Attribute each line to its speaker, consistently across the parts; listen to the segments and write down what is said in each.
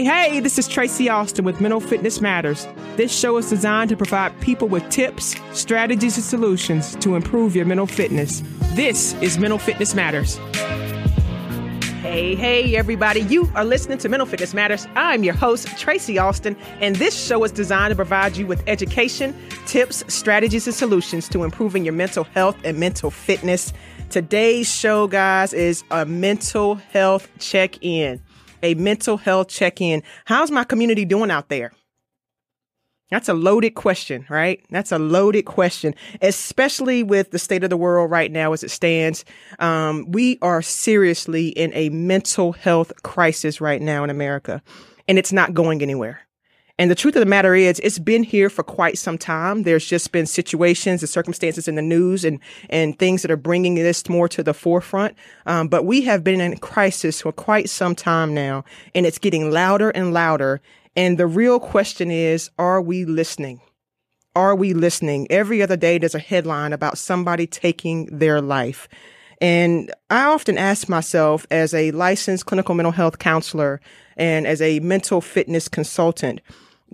Speaker 1: Hey, hey, this is Tracy Austin with Mental Fitness Matters. This show is designed to provide people with tips, strategies, and solutions to improve your mental fitness. This is Mental Fitness Matters. Hey, hey, everybody. You are listening to Mental Fitness Matters. I'm your host, Tracy Austin, and this show is designed to provide you with education, tips, strategies, and solutions to improving your mental health and mental fitness. Today's show, guys, is a mental health check in a mental health check in. How's my community doing out there? That's a loaded question, right? That's a loaded question, especially with the state of the world right now as it stands. Um, we are seriously in a mental health crisis right now in America, and it's not going anywhere. And the truth of the matter is, it's been here for quite some time. There's just been situations and circumstances in the news and, and things that are bringing this more to the forefront. Um, but we have been in crisis for quite some time now, and it's getting louder and louder. And the real question is, are we listening? Are we listening? Every other day, there's a headline about somebody taking their life. And I often ask myself as a licensed clinical mental health counselor and as a mental fitness consultant,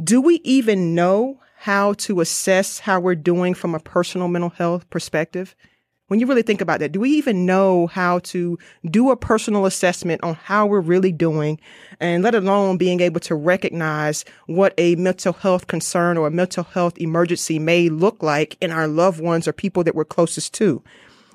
Speaker 1: do we even know how to assess how we're doing from a personal mental health perspective? When you really think about that, do we even know how to do a personal assessment on how we're really doing and let alone being able to recognize what a mental health concern or a mental health emergency may look like in our loved ones or people that we're closest to?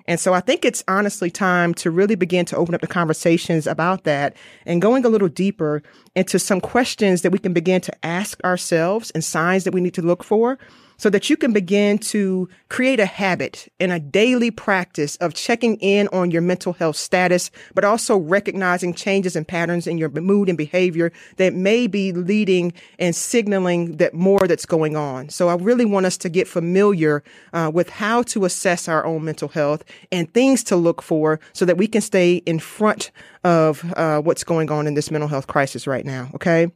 Speaker 1: And so I think it's honestly time to really begin to open up the conversations about that and going a little deeper into some questions that we can begin to ask ourselves and signs that we need to look for so that you can begin to create a habit and a daily practice of checking in on your mental health status, but also recognizing changes and patterns in your mood and behavior that may be leading and signaling that more that's going on. So I really want us to get familiar uh, with how to assess our own mental health and things to look for so that we can stay in front of uh, what's going on in this mental health crisis right now. Okay.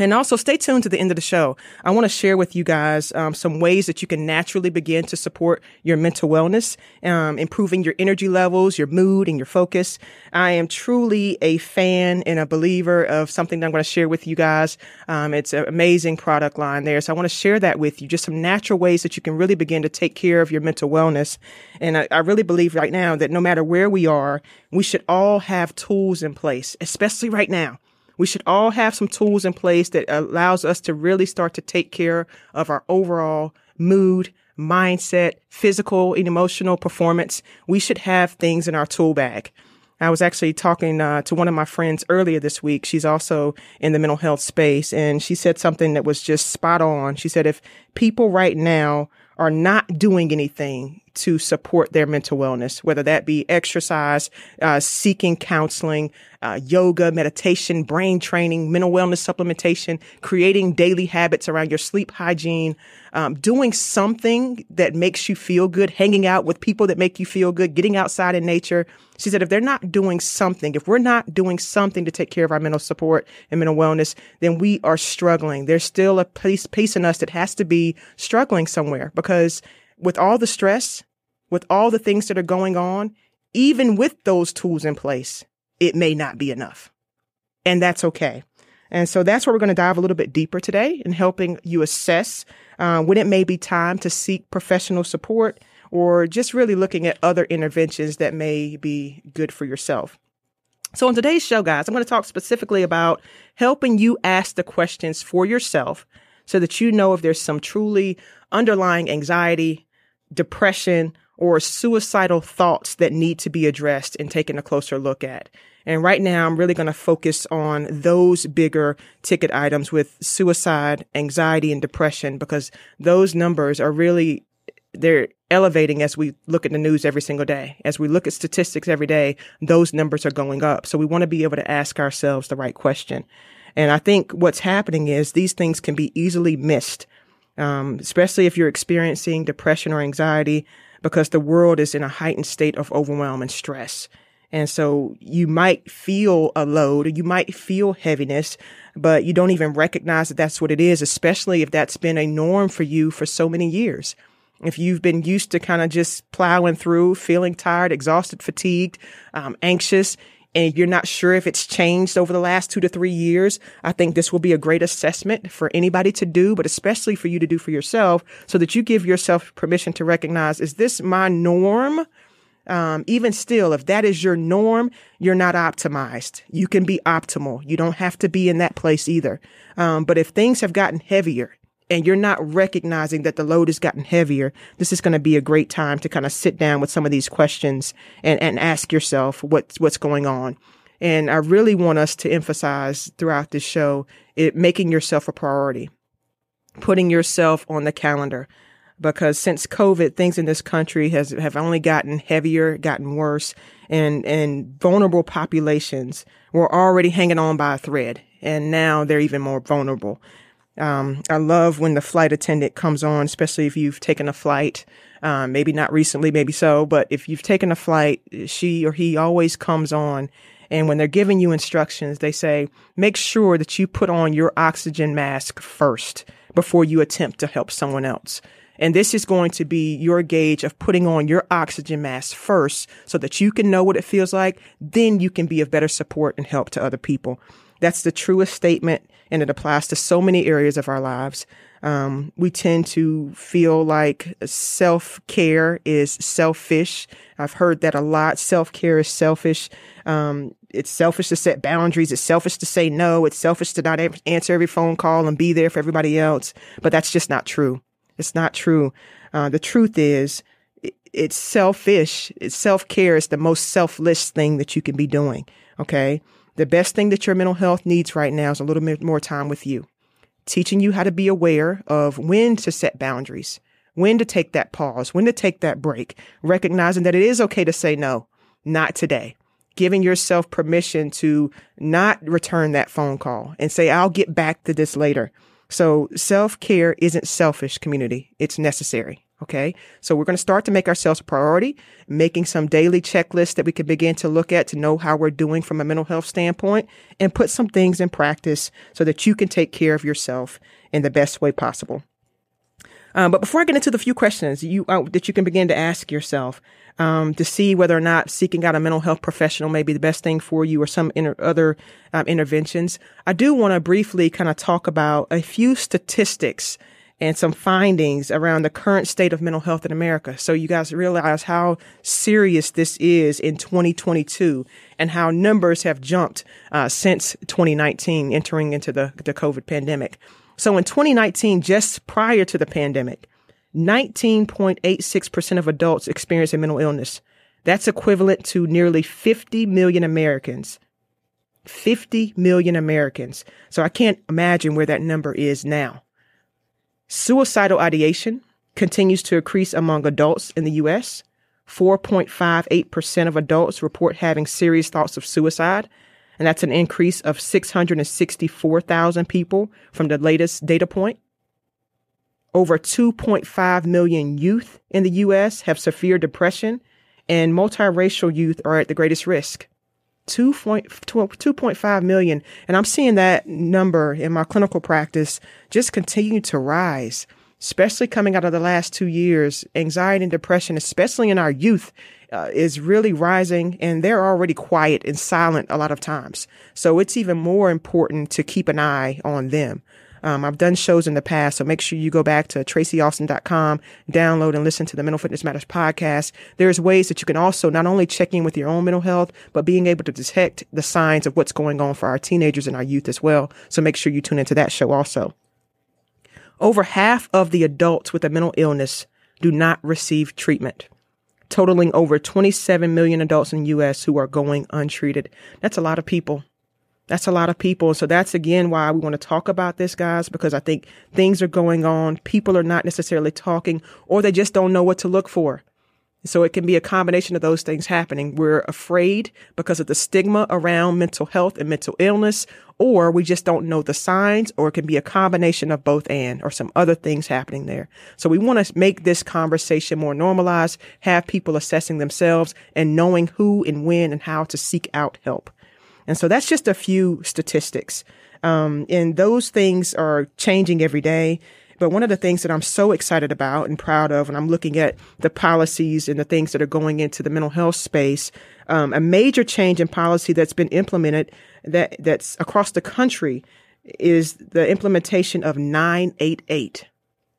Speaker 1: And also stay tuned to the end of the show. I want to share with you guys um, some ways that you can naturally begin to support your mental wellness, um, improving your energy levels, your mood, and your focus. I am truly a fan and a believer of something that I'm going to share with you guys. Um, it's an amazing product line there. So I want to share that with you, just some natural ways that you can really begin to take care of your mental wellness. And I, I really believe right now that no matter where we are, we should all have tools in place, especially right now we should all have some tools in place that allows us to really start to take care of our overall mood, mindset, physical and emotional performance. We should have things in our tool bag. I was actually talking uh, to one of my friends earlier this week. She's also in the mental health space, and she said something that was just spot on. She said, if people right now are not doing anything to support their mental wellness, whether that be exercise, uh, seeking counseling, uh, yoga, meditation, brain training, mental wellness supplementation, creating daily habits around your sleep hygiene, um, doing something that makes you feel good, hanging out with people that make you feel good, getting outside in nature. She said, if they're not doing something, if we're not doing something to take care of our mental support and mental wellness, then we are struggling. There's still a piece, piece in us that has to be struggling somewhere because because with all the stress, with all the things that are going on, even with those tools in place, it may not be enough. And that's okay. And so that's where we're going to dive a little bit deeper today in helping you assess uh, when it may be time to seek professional support or just really looking at other interventions that may be good for yourself. So on today's show, guys, I'm going to talk specifically about helping you ask the questions for yourself so that you know if there's some truly underlying anxiety, depression, or suicidal thoughts that need to be addressed and taken a closer look at. And right now, I'm really going to focus on those bigger ticket items with suicide, anxiety, and depression because those numbers are really they're elevating as we look at the news every single day. As we look at statistics every day, those numbers are going up. So we want to be able to ask ourselves the right question. And I think what's happening is these things can be easily missed, um, especially if you're experiencing depression or anxiety, because the world is in a heightened state of overwhelm and stress. And so you might feel a load you might feel heaviness, but you don't even recognize that that's what it is, especially if that's been a norm for you for so many years. If you've been used to kind of just plowing through, feeling tired, exhausted, fatigued, um, anxious, and you're not sure if it's changed over the last two to three years, I think this will be a great assessment for anybody to do, but especially for you to do for yourself so that you give yourself permission to recognize, is this my norm? Um, even still, if that is your norm, you're not optimized. You can be optimal. You don't have to be in that place either. Um, but if things have gotten heavier and you're not recognizing that the load has gotten heavier, this is going to be a great time to kind of sit down with some of these questions and, and ask yourself what's, what's going on. And I really want us to emphasize throughout this show it making yourself a priority, putting yourself on the calendar. Because since COVID, things in this country has have only gotten heavier, gotten worse, and and vulnerable populations were already hanging on by a thread, and now they're even more vulnerable. Um, I love when the flight attendant comes on, especially if you've taken a flight. Um, maybe not recently, maybe so, but if you've taken a flight, she or he always comes on. And when they're giving you instructions, they say, make sure that you put on your oxygen mask first before you attempt to help someone else. And this is going to be your gauge of putting on your oxygen mask first so that you can know what it feels like. Then you can be of better support and help to other people. That's the truest statement and it applies to so many areas of our lives. Um, we tend to feel like self care is selfish. I've heard that a lot. Self care is selfish. Um, it's selfish to set boundaries. It's selfish to say no. It's selfish to not answer every phone call and be there for everybody else. But that's just not true. It's not true. Uh, the truth is, it's selfish. It's self care is the most selfless thing that you can be doing. Okay. The best thing that your mental health needs right now is a little bit more time with you, teaching you how to be aware of when to set boundaries, when to take that pause, when to take that break, recognizing that it is okay to say no, not today. Giving yourself permission to not return that phone call and say, I'll get back to this later. So self care isn't selfish community. It's necessary. Okay. So we're going to start to make ourselves a priority, making some daily checklists that we can begin to look at to know how we're doing from a mental health standpoint and put some things in practice so that you can take care of yourself in the best way possible. Um, but before I get into the few questions you uh, that you can begin to ask yourself um, to see whether or not seeking out a mental health professional may be the best thing for you or some inter- other um, interventions, I do want to briefly kind of talk about a few statistics and some findings around the current state of mental health in America. So you guys realize how serious this is in 2022 and how numbers have jumped uh, since 2019, entering into the, the COVID pandemic. So in 2019, just prior to the pandemic, 19.86% of adults experienced a mental illness. That's equivalent to nearly 50 million Americans. 50 million Americans. So I can't imagine where that number is now. Suicidal ideation continues to increase among adults in the U.S. 4.58% of adults report having serious thoughts of suicide, and that's an increase of 664,000 people from the latest data point. Over 2.5 million youth in the U.S. have severe depression, and multiracial youth are at the greatest risk. 2.5 million. And I'm seeing that number in my clinical practice just continue to rise, especially coming out of the last two years. Anxiety and depression, especially in our youth, uh, is really rising and they're already quiet and silent a lot of times. So it's even more important to keep an eye on them. Um, I've done shows in the past, so make sure you go back to tracyaustin.com, download and listen to the Mental Fitness Matters podcast. There's ways that you can also not only check in with your own mental health, but being able to detect the signs of what's going on for our teenagers and our youth as well. So make sure you tune into that show also. Over half of the adults with a mental illness do not receive treatment totaling over 27 million adults in the US who are going untreated. That's a lot of people. That's a lot of people. So that's again why we want to talk about this, guys, because I think things are going on. People are not necessarily talking or they just don't know what to look for. So it can be a combination of those things happening. We're afraid because of the stigma around mental health and mental illness, or we just don't know the signs, or it can be a combination of both and, or some other things happening there. So we want to make this conversation more normalized, have people assessing themselves and knowing who and when and how to seek out help. And so that's just a few statistics. Um, and those things are changing every day. But one of the things that I'm so excited about and proud of, and I'm looking at the policies and the things that are going into the mental health space, um, a major change in policy that's been implemented that that's across the country is the implementation of 988,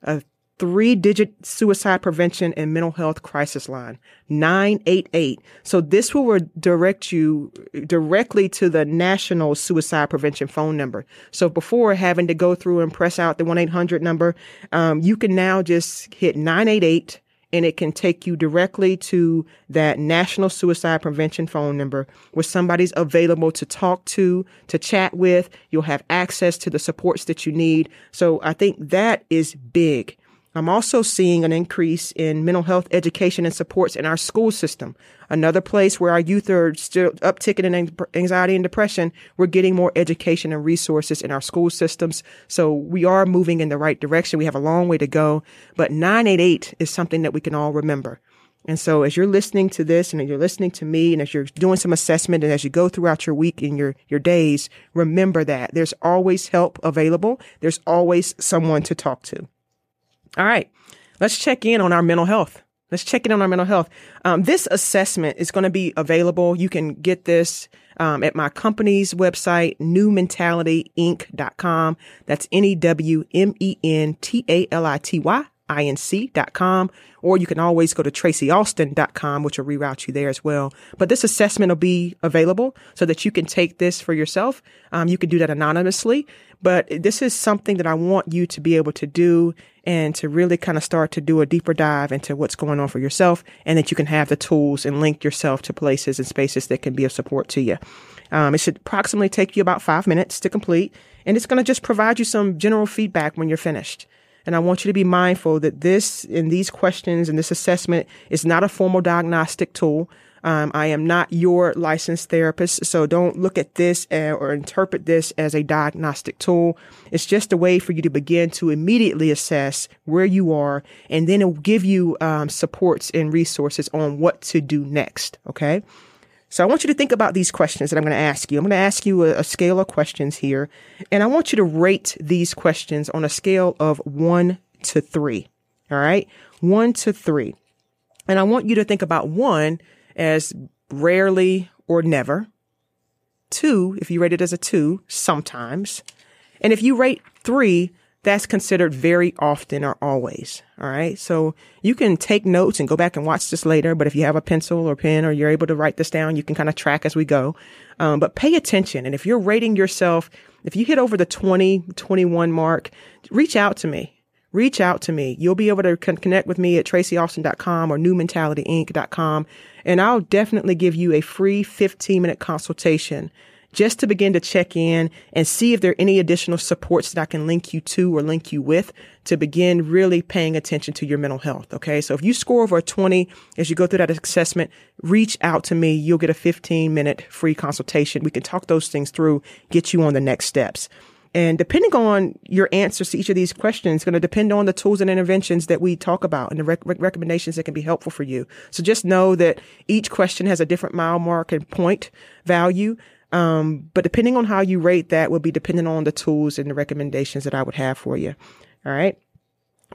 Speaker 1: a three digit suicide prevention and mental health crisis line 988 so this will direct you directly to the national suicide prevention phone number so before having to go through and press out the 1-800 number um, you can now just hit 988 and it can take you directly to that national suicide prevention phone number where somebody's available to talk to, to chat with. You'll have access to the supports that you need. So I think that is big. I'm also seeing an increase in mental health education and supports in our school system. Another place where our youth are still upticking in anxiety and depression, we're getting more education and resources in our school systems. So we are moving in the right direction. We have a long way to go, but 988 is something that we can all remember. And so as you're listening to this and you're listening to me and as you're doing some assessment and as you go throughout your week and your, your days, remember that there's always help available. There's always someone to talk to. All right, let's check in on our mental health. Let's check in on our mental health. Um, this assessment is going to be available. You can get this um, at my company's website, newmentalityinc.com. That's N E W M E N T A L I T Y inc.com, or you can always go to tracyaustin.com, which will reroute you there as well. But this assessment will be available so that you can take this for yourself. Um, you can do that anonymously, but this is something that I want you to be able to do and to really kind of start to do a deeper dive into what's going on for yourself and that you can have the tools and link yourself to places and spaces that can be of support to you. Um, it should approximately take you about five minutes to complete, and it's going to just provide you some general feedback when you're finished. And I want you to be mindful that this and these questions and this assessment is not a formal diagnostic tool. Um, I am not your licensed therapist, so don't look at this uh, or interpret this as a diagnostic tool. It's just a way for you to begin to immediately assess where you are, and then it will give you um, supports and resources on what to do next. Okay. So I want you to think about these questions that I'm going to ask you. I'm going to ask you a, a, scale of questions here, and I want you to rate these questions on a scale of one to three. All right. One to three. And I want you to think about one as rarely or never. Two, if you rate it as a two, sometimes. And if you rate three, that's considered very often or always. All right. So you can take notes and go back and watch this later. But if you have a pencil or pen or you're able to write this down, you can kind of track as we go. Um, but pay attention. And if you're rating yourself, if you hit over the 20, 21 mark, reach out to me. Reach out to me. You'll be able to con- connect with me at tracyaustin.com or newmentalityinc.com. And I'll definitely give you a free 15 minute consultation just to begin to check in and see if there are any additional supports that I can link you to or link you with to begin really paying attention to your mental health. Okay. So if you score over a 20 as you go through that assessment, reach out to me. You'll get a 15 minute free consultation. We can talk those things through, get you on the next steps. And depending on your answers to each of these questions, it's going to depend on the tools and interventions that we talk about and the rec- recommendations that can be helpful for you. So just know that each question has a different mile mark and point value. Um, but depending on how you rate that will be dependent on the tools and the recommendations that I would have for you. All right.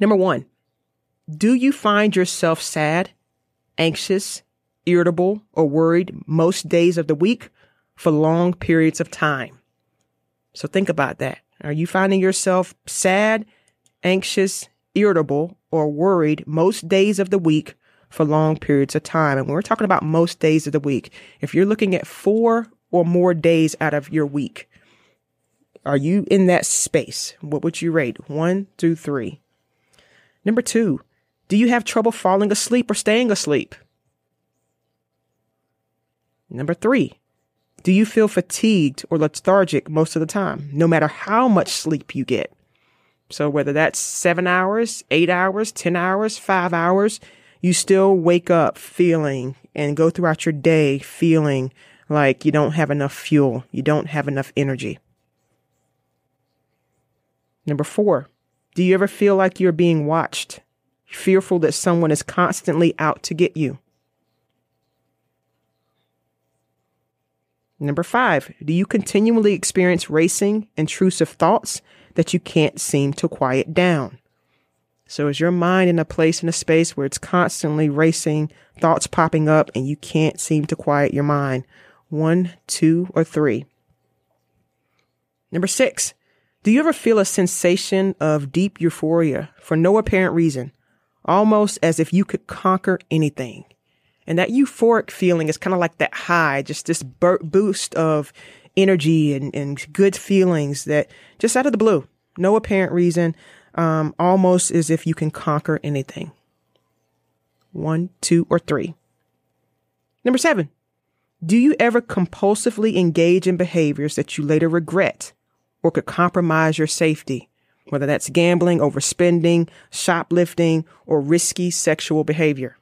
Speaker 1: Number one, do you find yourself sad, anxious, irritable, or worried most days of the week for long periods of time? So think about that. Are you finding yourself sad, anxious, irritable, or worried most days of the week for long periods of time? And we're talking about most days of the week, if you're looking at four or more days out of your week. Are you in that space? What would you rate? One, two, three. Number two, do you have trouble falling asleep or staying asleep? Number three, do you feel fatigued or lethargic most of the time, no matter how much sleep you get? So whether that's seven hours, eight hours, 10 hours, five hours, you still wake up feeling and go throughout your day feeling like you don't have enough fuel, you don't have enough energy. Number four, do you ever feel like you're being watched, fearful that someone is constantly out to get you? Number five, do you continually experience racing, intrusive thoughts that you can't seem to quiet down? So is your mind in a place in a space where it's constantly racing, thoughts popping up, and you can't seem to quiet your mind? One, two, or three. Number six, do you ever feel a sensation of deep euphoria for no apparent reason, almost as if you could conquer anything? And that euphoric feeling is kind of like that high, just this boost of energy and, and good feelings that just out of the blue, no apparent reason, um, almost as if you can conquer anything. One, two, or three. Number seven, do you ever compulsively engage in behaviors that you later regret or could compromise your safety? Whether that's gambling, overspending, shoplifting, or risky sexual behavior.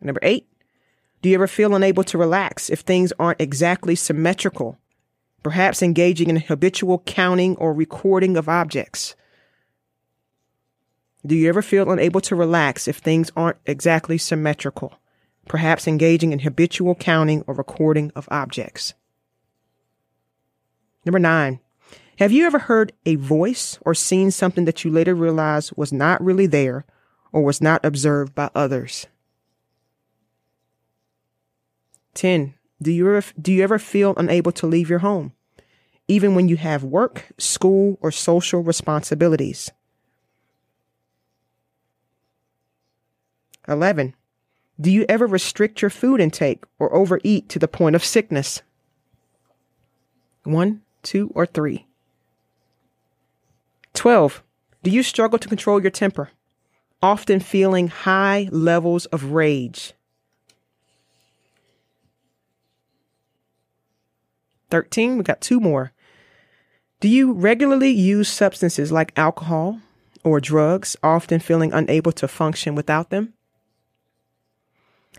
Speaker 1: Number eight, do you ever feel unable to relax if things aren't exactly symmetrical perhaps engaging in habitual counting or recording of objects. Do you ever feel unable to relax if things aren't exactly symmetrical? Perhaps engaging in habitual counting or recording of objects. Number nine, have you ever heard a voice or seen something that you later realized was not really there or was not observed by others? 10. Do you ever, do you ever feel unable to leave your home? even when you have work, school, or social responsibilities. 11. Do you ever restrict your food intake or overeat to the point of sickness? 1, 2, or 3. 12. Do you struggle to control your temper, often feeling high levels of rage? 13. We got two more. Do you regularly use substances like alcohol or drugs, often feeling unable to function without them?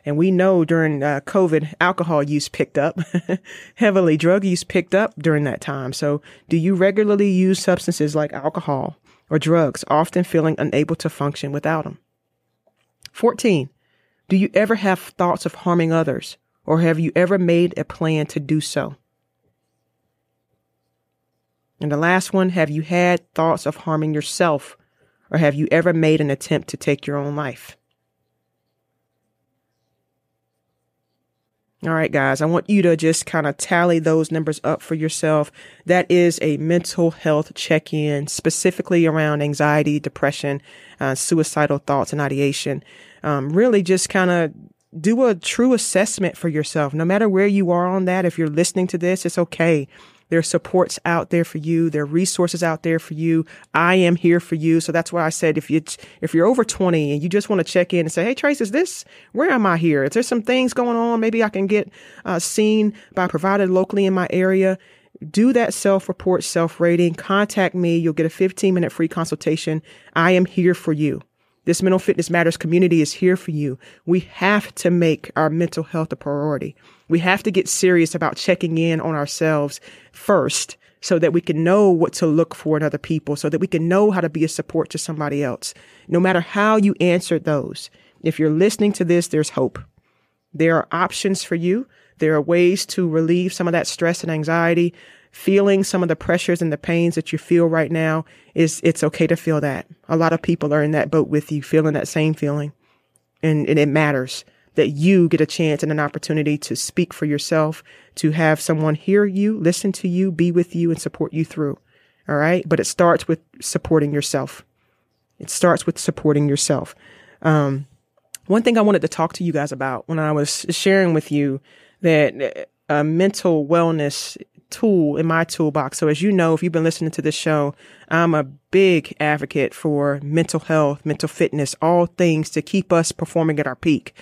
Speaker 1: And we know during uh, COVID, alcohol use picked up heavily. Drug use picked up during that time. So, do you regularly use substances like alcohol or drugs, often feeling unable to function without them? 14. Do you ever have thoughts of harming others, or have you ever made a plan to do so? And the last one, have you had thoughts of harming yourself or have you ever made an attempt to take your own life? All right, guys, I want you to just kind of tally those numbers up for yourself. That is a mental health check in specifically around anxiety, depression, uh, suicidal thoughts, and ideation. Um, really just kind of do a true assessment for yourself. No matter where you are on that, if you're listening to this, it's okay. There are supports out there for you. There are resources out there for you. I am here for you. So that's why I said if you if you're over 20 and you just want to check in and say, "Hey, Trace, is this where am I here? Is there some things going on? Maybe I can get uh, seen by a provider locally in my area." Do that self report, self rating. Contact me. You'll get a 15 minute free consultation. I am here for you. This Mental Fitness Matters community is here for you. We have to make our mental health a priority. We have to get serious about checking in on ourselves first so that we can know what to look for in other people, so that we can know how to be a support to somebody else. No matter how you answered those, if you're listening to this, there's hope. There are options for you. There are ways to relieve some of that stress and anxiety feeling some of the pressures and the pains that you feel right now is it's okay to feel that. A lot of people are in that boat with you, feeling that same feeling. And, and it matters that you get a chance and an opportunity to speak for yourself, to have someone hear you, listen to you, be with you, and support you through. All right. But it starts with supporting yourself. It starts with supporting yourself. Um, one thing I wanted to talk to you guys about when I was sharing with you that uh, mental wellness tool in my toolbox. So as you know, if you've been listening to this show, I'm a big advocate for mental health, mental fitness, all things to keep us performing at our peak.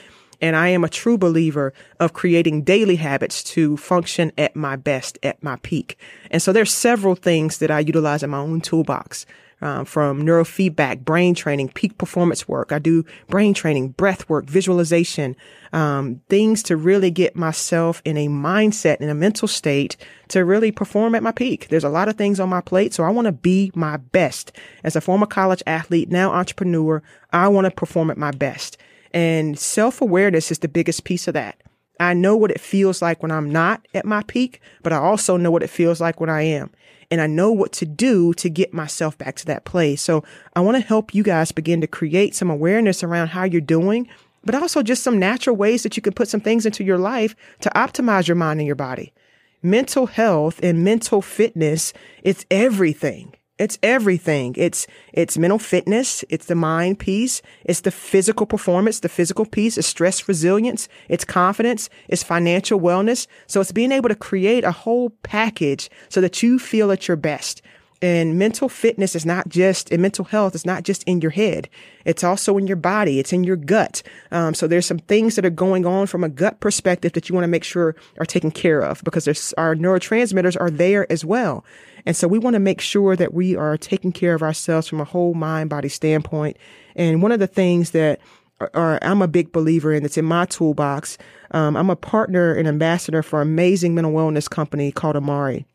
Speaker 1: And I am a true believer of creating daily habits to function at my best, at my peak. And so there's several things that I utilize in my own toolbox um, from neurofeedback, brain training, peak performance work. I do brain training, breath work, visualization, um, things to really get myself in a mindset, in a mental state to really perform at my peak. There's a lot of things on my plate, so I want to be my best. As a former college athlete, now entrepreneur, I want to perform at my best. And self awareness is the biggest piece of that. I know what it feels like when I'm not at my peak, but I also know what it feels like when I am. And I know what to do to get myself back to that place. So I want to help you guys begin to create some awareness around how you're doing, but also just some natural ways that you can put some things into your life to optimize your mind and your body. Mental health and mental fitness, it's everything. It's everything. It's, it's mental fitness. It's the mind piece. It's the physical performance, the physical piece. It's stress resilience. It's confidence. It's financial wellness. So it's being able to create a whole package so that you feel at your best. And mental fitness is not just, and mental health is not just in your head. It's also in your body. It's in your gut. Um, so there's some things that are going on from a gut perspective that you want to make sure are taken care of because there's, our neurotransmitters are there as well. And so we want to make sure that we are taking care of ourselves from a whole mind body standpoint. And one of the things that are, I'm a big believer in that's in my toolbox. Um, I'm a partner and ambassador for an amazing mental wellness company called Amare.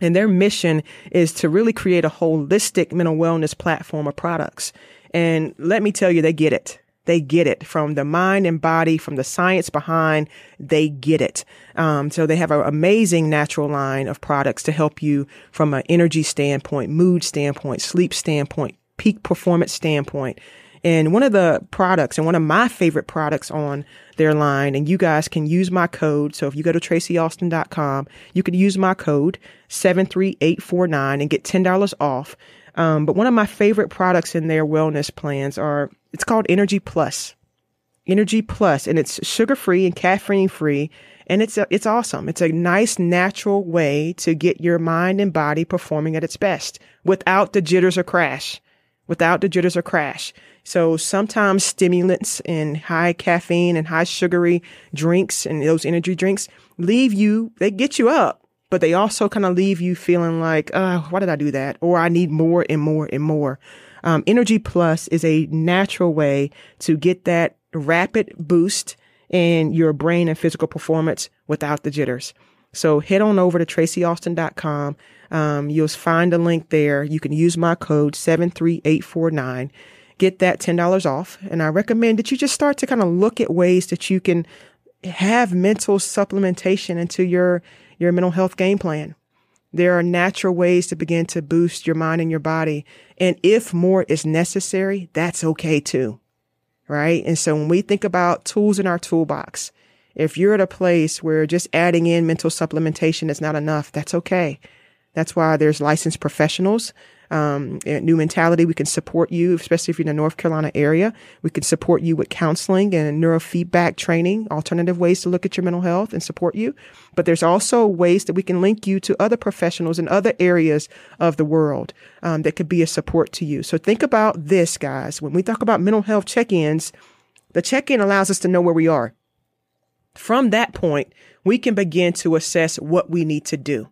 Speaker 1: And their mission is to really create a holistic mental wellness platform of products. And let me tell you, they get it. They get it from the mind and body, from the science behind. They get it. Um, so they have an amazing natural line of products to help you from an energy standpoint, mood standpoint, sleep standpoint, peak performance standpoint. And one of the products and one of my favorite products on their line, and you guys can use my code. So if you go to tracyaustin.com, you can use my code 73849 and get $10 off. Um, but one of my favorite products in their wellness plans are, it's called Energy Plus. Energy Plus, and it's sugar free and caffeine free. And it's, a, it's awesome. It's a nice natural way to get your mind and body performing at its best without the jitters or crash, without the jitters or crash. So sometimes stimulants and high caffeine and high sugary drinks and those energy drinks leave you, they get you up, but they also kind of leave you feeling like, uh, why did I do that? Or I need more and more and more. Um, Energy Plus is a natural way to get that rapid boost in your brain and physical performance without the jitters. So head on over to tracyaustin.com. Um, you'll find a link there. You can use my code 73849 get that $10 off. And I recommend that you just start to kind of look at ways that you can have mental supplementation into your, your mental health game plan. There are natural ways to begin to boost your mind and your body. And if more is necessary, that's okay too. Right. And so when we think about tools in our toolbox, if you're at a place where just adding in mental supplementation is not enough, that's okay. That's why there's licensed professionals um, New Mentality. We can support you, especially if you're in the North Carolina area. We can support you with counseling and neurofeedback training, alternative ways to look at your mental health and support you. But there's also ways that we can link you to other professionals in other areas of the world um, that could be a support to you. So think about this, guys. When we talk about mental health check-ins, the check-in allows us to know where we are. From that point, we can begin to assess what we need to do.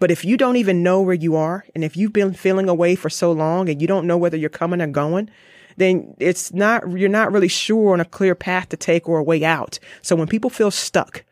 Speaker 1: But if you don't even know where you are, and if you've been feeling away for so long and you don't know whether you're coming or going, then it's not, you're not really sure on a clear path to take or a way out. So when people feel stuck,